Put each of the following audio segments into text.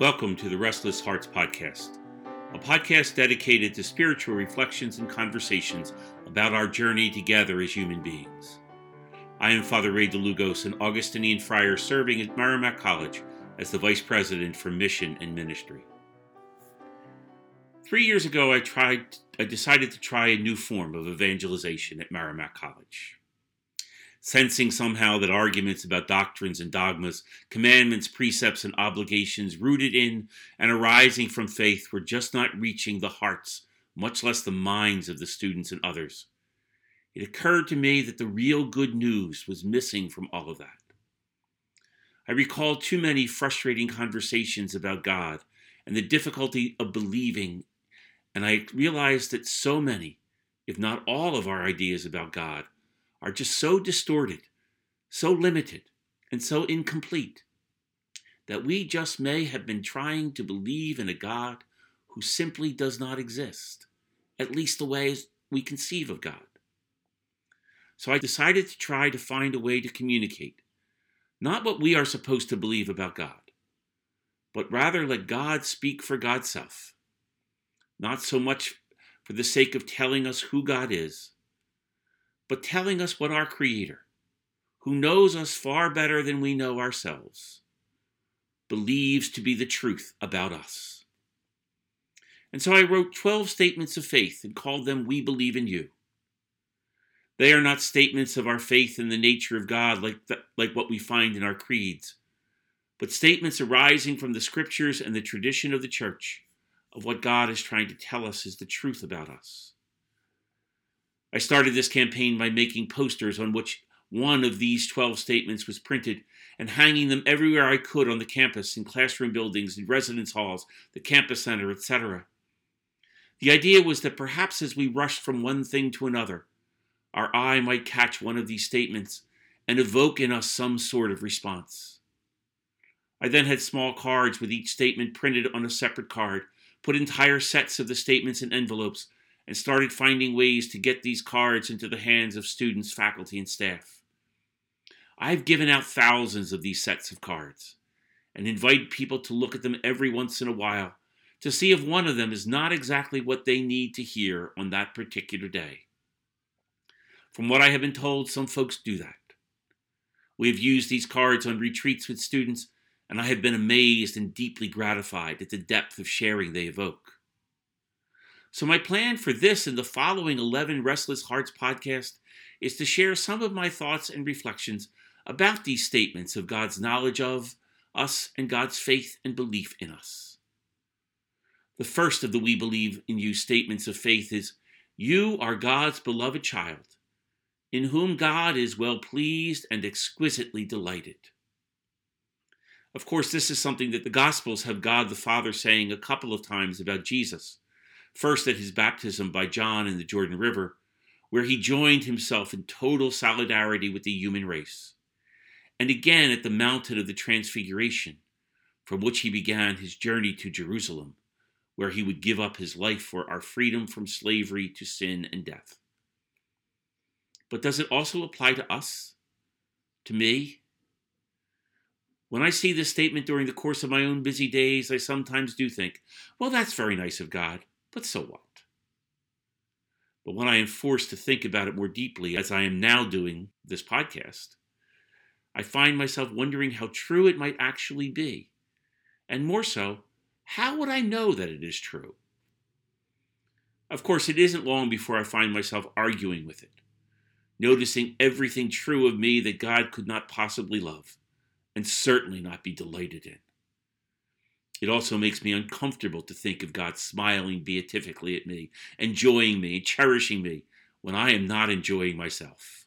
Welcome to the Restless Hearts Podcast, a podcast dedicated to spiritual reflections and conversations about our journey together as human beings. I am Father Ray Dlugos, an Augustinian friar serving at Merrimack College as the Vice President for Mission and Ministry. Three years ago, I tried. I decided to try a new form of evangelization at Merrimack College sensing somehow that arguments about doctrines and dogmas, commandments, precepts, and obligations rooted in and arising from faith were just not reaching the hearts, much less the minds of the students and others. It occurred to me that the real good news was missing from all of that. I recall too many frustrating conversations about God and the difficulty of believing, and I realized that so many, if not all of our ideas about God, are just so distorted, so limited, and so incomplete that we just may have been trying to believe in a God who simply does not exist, at least the way we conceive of God. So I decided to try to find a way to communicate, not what we are supposed to believe about God, but rather let God speak for God's self, not so much for the sake of telling us who God is, but telling us what our Creator, who knows us far better than we know ourselves, believes to be the truth about us. And so I wrote 12 statements of faith and called them We Believe in You. They are not statements of our faith in the nature of God like, the, like what we find in our creeds, but statements arising from the scriptures and the tradition of the church of what God is trying to tell us is the truth about us. I started this campaign by making posters on which one of these 12 statements was printed and hanging them everywhere I could on the campus, in classroom buildings, in residence halls, the campus center, etc. The idea was that perhaps as we rushed from one thing to another, our eye might catch one of these statements and evoke in us some sort of response. I then had small cards with each statement printed on a separate card, put entire sets of the statements in envelopes, and started finding ways to get these cards into the hands of students, faculty, and staff. I've given out thousands of these sets of cards and invite people to look at them every once in a while to see if one of them is not exactly what they need to hear on that particular day. From what I have been told, some folks do that. We have used these cards on retreats with students, and I have been amazed and deeply gratified at the depth of sharing they evoke. So, my plan for this and the following 11 Restless Hearts podcast is to share some of my thoughts and reflections about these statements of God's knowledge of us and God's faith and belief in us. The first of the We Believe in You statements of faith is You are God's beloved child, in whom God is well pleased and exquisitely delighted. Of course, this is something that the Gospels have God the Father saying a couple of times about Jesus first at his baptism by John in the Jordan River, where he joined himself in total solidarity with the human race, and again at the mountain of the Transfiguration, from which he began his journey to Jerusalem, where he would give up his life for our freedom from slavery to sin and death. But does it also apply to us? To me? When I see this statement during the course of my own busy days, I sometimes do think, well, that's very nice of God. But so what? But when I am forced to think about it more deeply, as I am now doing this podcast, I find myself wondering how true it might actually be. And more so, how would I know that it is true? Of course, it isn't long before I find myself arguing with it, noticing everything true of me that God could not possibly love, and certainly not be delighted in. It also makes me uncomfortable to think of God smiling beatifically at me, enjoying me, cherishing me when I am not enjoying myself.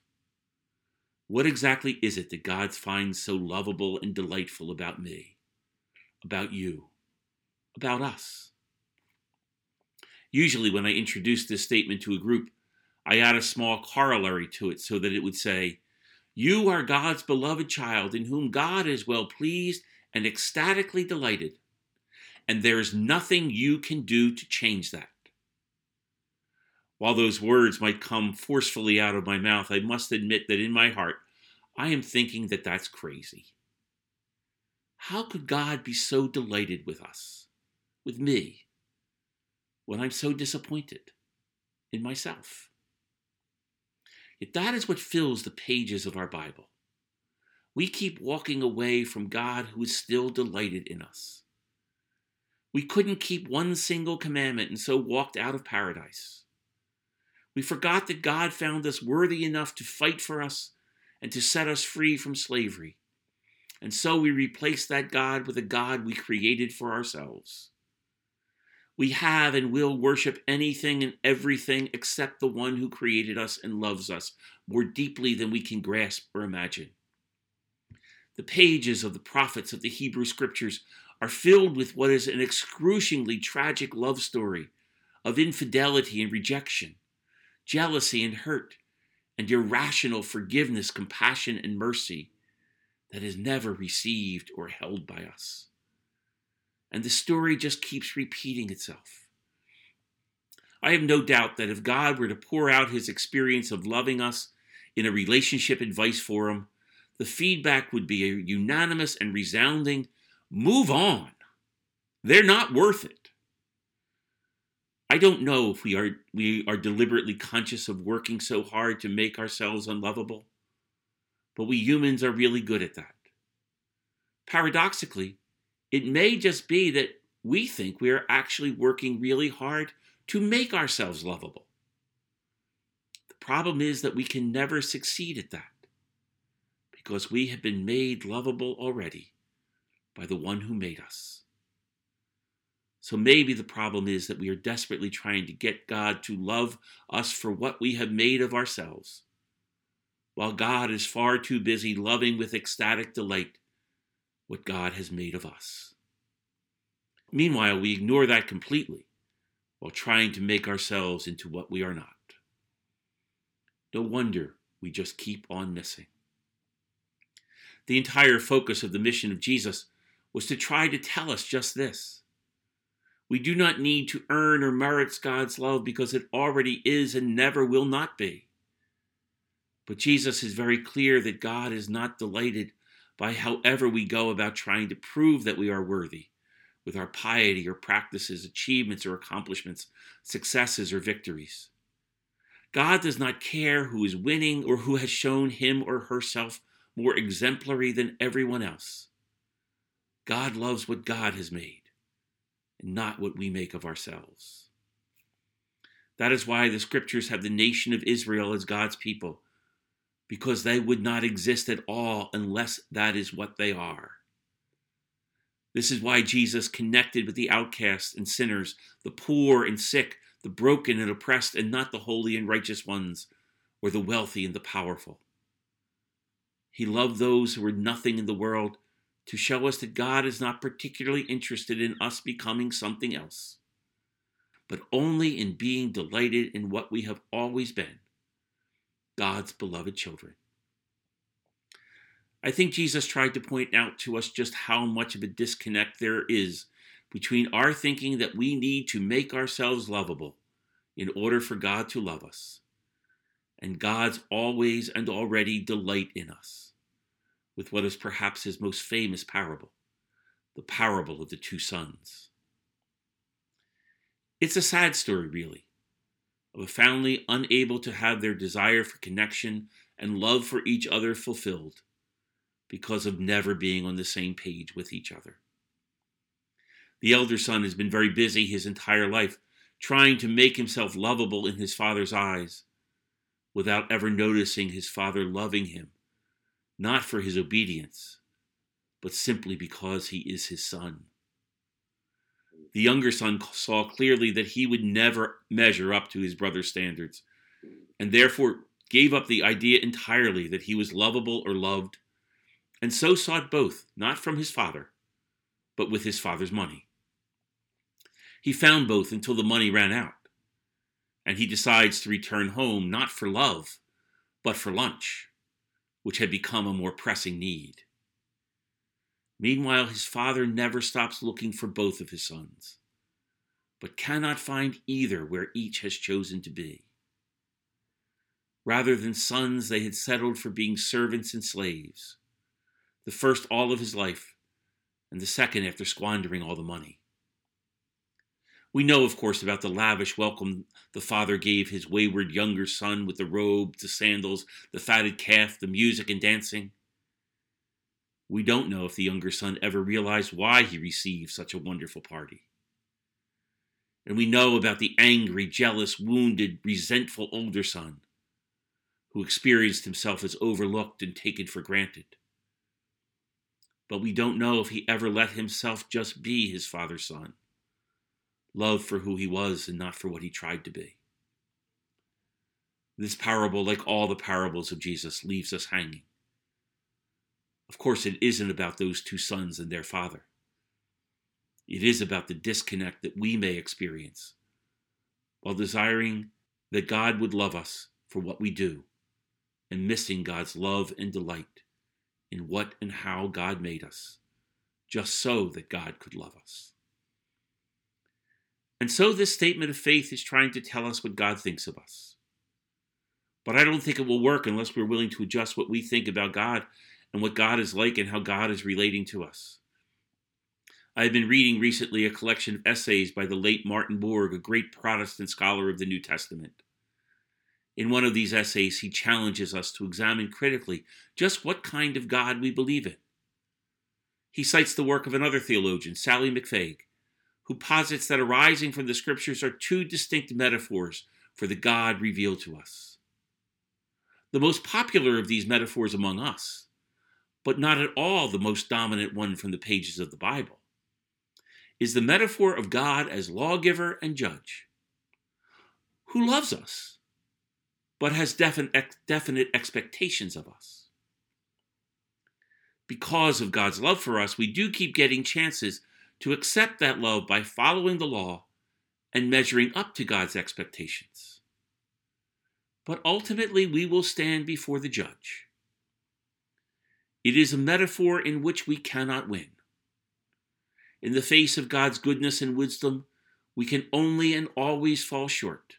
What exactly is it that God finds so lovable and delightful about me, about you, about us? Usually, when I introduce this statement to a group, I add a small corollary to it so that it would say, You are God's beloved child, in whom God is well pleased and ecstatically delighted and there is nothing you can do to change that. While those words might come forcefully out of my mouth, I must admit that in my heart, I am thinking that that's crazy. How could God be so delighted with us, with me, when I'm so disappointed in myself? Yet that is what fills the pages of our Bible. We keep walking away from God who is still delighted in us. We couldn't keep one single commandment and so walked out of paradise. We forgot that God found us worthy enough to fight for us and to set us free from slavery. And so we replaced that God with a God we created for ourselves. We have and will worship anything and everything except the one who created us and loves us more deeply than we can grasp or imagine. The pages of the prophets of the Hebrew Scriptures are filled with what is an excruciatingly tragic love story of infidelity and rejection, jealousy and hurt, and irrational forgiveness, compassion, and mercy that is never received or held by us. And the story just keeps repeating itself. I have no doubt that if God were to pour out his experience of loving us in a relationship advice forum, the feedback would be a unanimous and resounding move on. They're not worth it. I don't know if we are we are deliberately conscious of working so hard to make ourselves unlovable, but we humans are really good at that. Paradoxically, it may just be that we think we are actually working really hard to make ourselves lovable. The problem is that we can never succeed at that because we have been made lovable already by the one who made us. So maybe the problem is that we are desperately trying to get God to love us for what we have made of ourselves, while God is far too busy loving with ecstatic delight what God has made of us. Meanwhile, we ignore that completely while trying to make ourselves into what we are not. No wonder we just keep on missing. The entire focus of the mission of Jesus was to try to tell us just this. We do not need to earn or merit God's love because it already is and never will not be. But Jesus is very clear that God is not delighted by however we go about trying to prove that we are worthy with our piety or practices, achievements or accomplishments, successes or victories. God does not care who is winning or who has shown him or herself more exemplary than everyone else. God loves what God has made and not what we make of ourselves. That is why the scriptures have the nation of Israel as God's people because they would not exist at all unless that is what they are. This is why Jesus connected with the outcasts and sinners, the poor and sick, the broken and oppressed, and not the holy and righteous ones, or the wealthy and the powerful. He loved those who were nothing in the world to show us that God is not particularly interested in us becoming something else, but only in being delighted in what we have always been God's beloved children. I think Jesus tried to point out to us just how much of a disconnect there is between our thinking that we need to make ourselves lovable in order for God to love us, and God's always and already delight in us, with what is perhaps his most famous parable, the parable of the two sons. It's a sad story, really, of a family unable to have their desire for connection and love for each other fulfilled because of never being on the same page with each other. The elder son has been very busy his entire life trying to make himself lovable in his father's eyes without ever noticing his father loving him, not for his obedience, but simply because he is his son. The younger son saw clearly that he would never measure up to his brother's standards, and therefore gave up the idea entirely that he was lovable or loved, and so sought both, not from his father, but with his father's money. He found both until the money ran out, and he decides to return home not for love, but for lunch, which had become a more pressing need. Meanwhile, his father never stops looking for both of his sons, but cannot find either where each has chosen to be. Rather than sons, they had settled for being servants and slaves, the first all of his life, and the second after squandering all the money. We know, of course, about the lavish welcome the father gave his wayward younger son with the robe, the sandals, the fatted calf, the music and dancing. We don't know if the younger son ever realized why he received such a wonderful party. And we know about the angry, jealous, wounded, resentful older son who experienced himself as overlooked and taken for granted. But we don't know if he ever let himself just be his father's son, loved for who he was and not for what he tried to be. This parable, like all the parables of Jesus, leaves us hanging. Of course, it isn't about those two sons and their father. It is about the disconnect that we may experience while desiring that God would love us for what we do and missing God's love and delight in what and how God made us, just so that God could love us. And so, this statement of faith is trying to tell us what God thinks of us. But I don't think it will work unless we're willing to adjust what we think about God and what God is like and how God is relating to us. I have been reading recently a collection of essays by the late Martin Borg, a great Protestant scholar of the New Testament. In one of these essays, he challenges us to examine critically just what kind of God we believe in. He cites the work of another theologian, Sallie McFague, who posits that arising from the scriptures are two distinct metaphors for the God revealed to us. The most popular of these metaphors among us but not at all the most dominant one from the pages of the Bible, is the metaphor of God as lawgiver and judge, who loves us, but has definite, definite expectations of us. Because of God's love for us, we do keep getting chances to accept that love by following the law and measuring up to God's expectations. But ultimately, we will stand before the judge it is a metaphor in which we cannot win. In the face of God's goodness and wisdom, we can only and always fall short,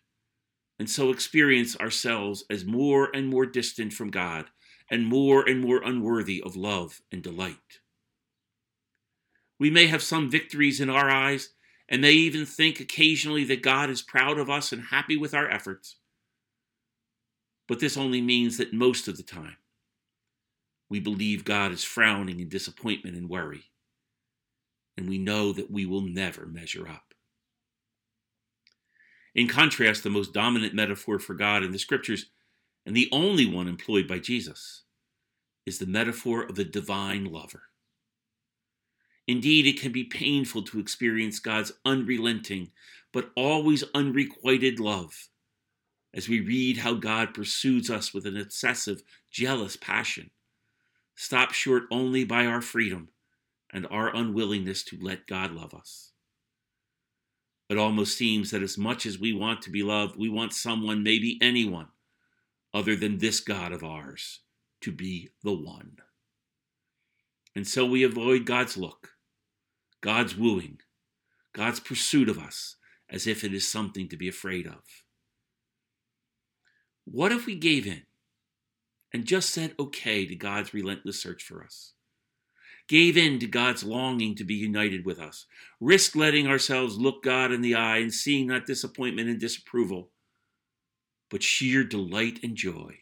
and so experience ourselves as more and more distant from God and more and more unworthy of love and delight. We may have some victories in our eyes and may even think occasionally that God is proud of us and happy with our efforts. But this only means that most of the time, we believe God is frowning in disappointment and worry, and we know that we will never measure up. In contrast, the most dominant metaphor for God in the scriptures, and the only one employed by Jesus, is the metaphor of the divine lover. Indeed, it can be painful to experience God's unrelenting but always unrequited love as we read how God pursues us with an obsessive, jealous passion stop short only by our freedom and our unwillingness to let God love us. It almost seems that as much as we want to be loved, we want someone, maybe anyone, other than this God of ours, to be the one. And so we avoid God's look, God's wooing, God's pursuit of us, as if it is something to be afraid of. What if we gave in? and just said okay to God's relentless search for us. Gave in to God's longing to be united with us, risked letting ourselves look God in the eye and seeing not disappointment and disapproval, but sheer delight and joy.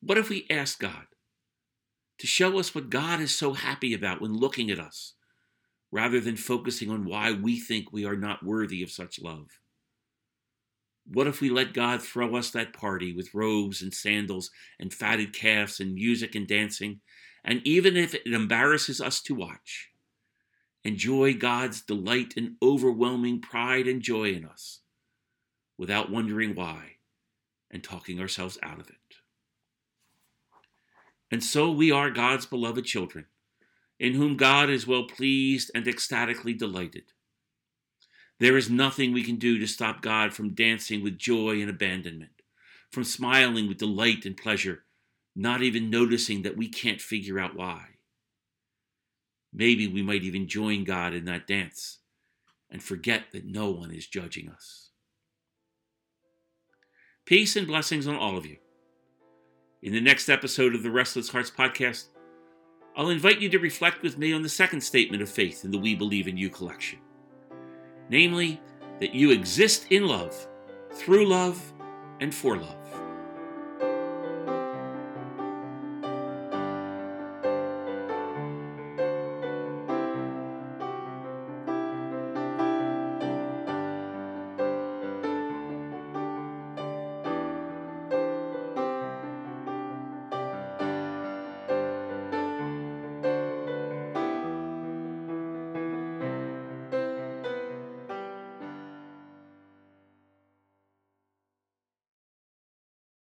What if we asked God to show us what God is so happy about when looking at us, rather than focusing on why we think we are not worthy of such love? What if we let God throw us that party with robes and sandals and fatted calves and music and dancing? And even if it embarrasses us to watch, enjoy God's delight and overwhelming pride and joy in us without wondering why and talking ourselves out of it. And so we are God's beloved children, in whom God is well pleased and ecstatically delighted. There is nothing we can do to stop God from dancing with joy and abandonment, from smiling with delight and pleasure, not even noticing that we can't figure out why. Maybe we might even join God in that dance and forget that no one is judging us. Peace and blessings on all of you. In the next episode of the Restless Hearts podcast, I'll invite you to reflect with me on the second statement of faith in the We Believe in You collection. Namely, that you exist in love, through love, and for love.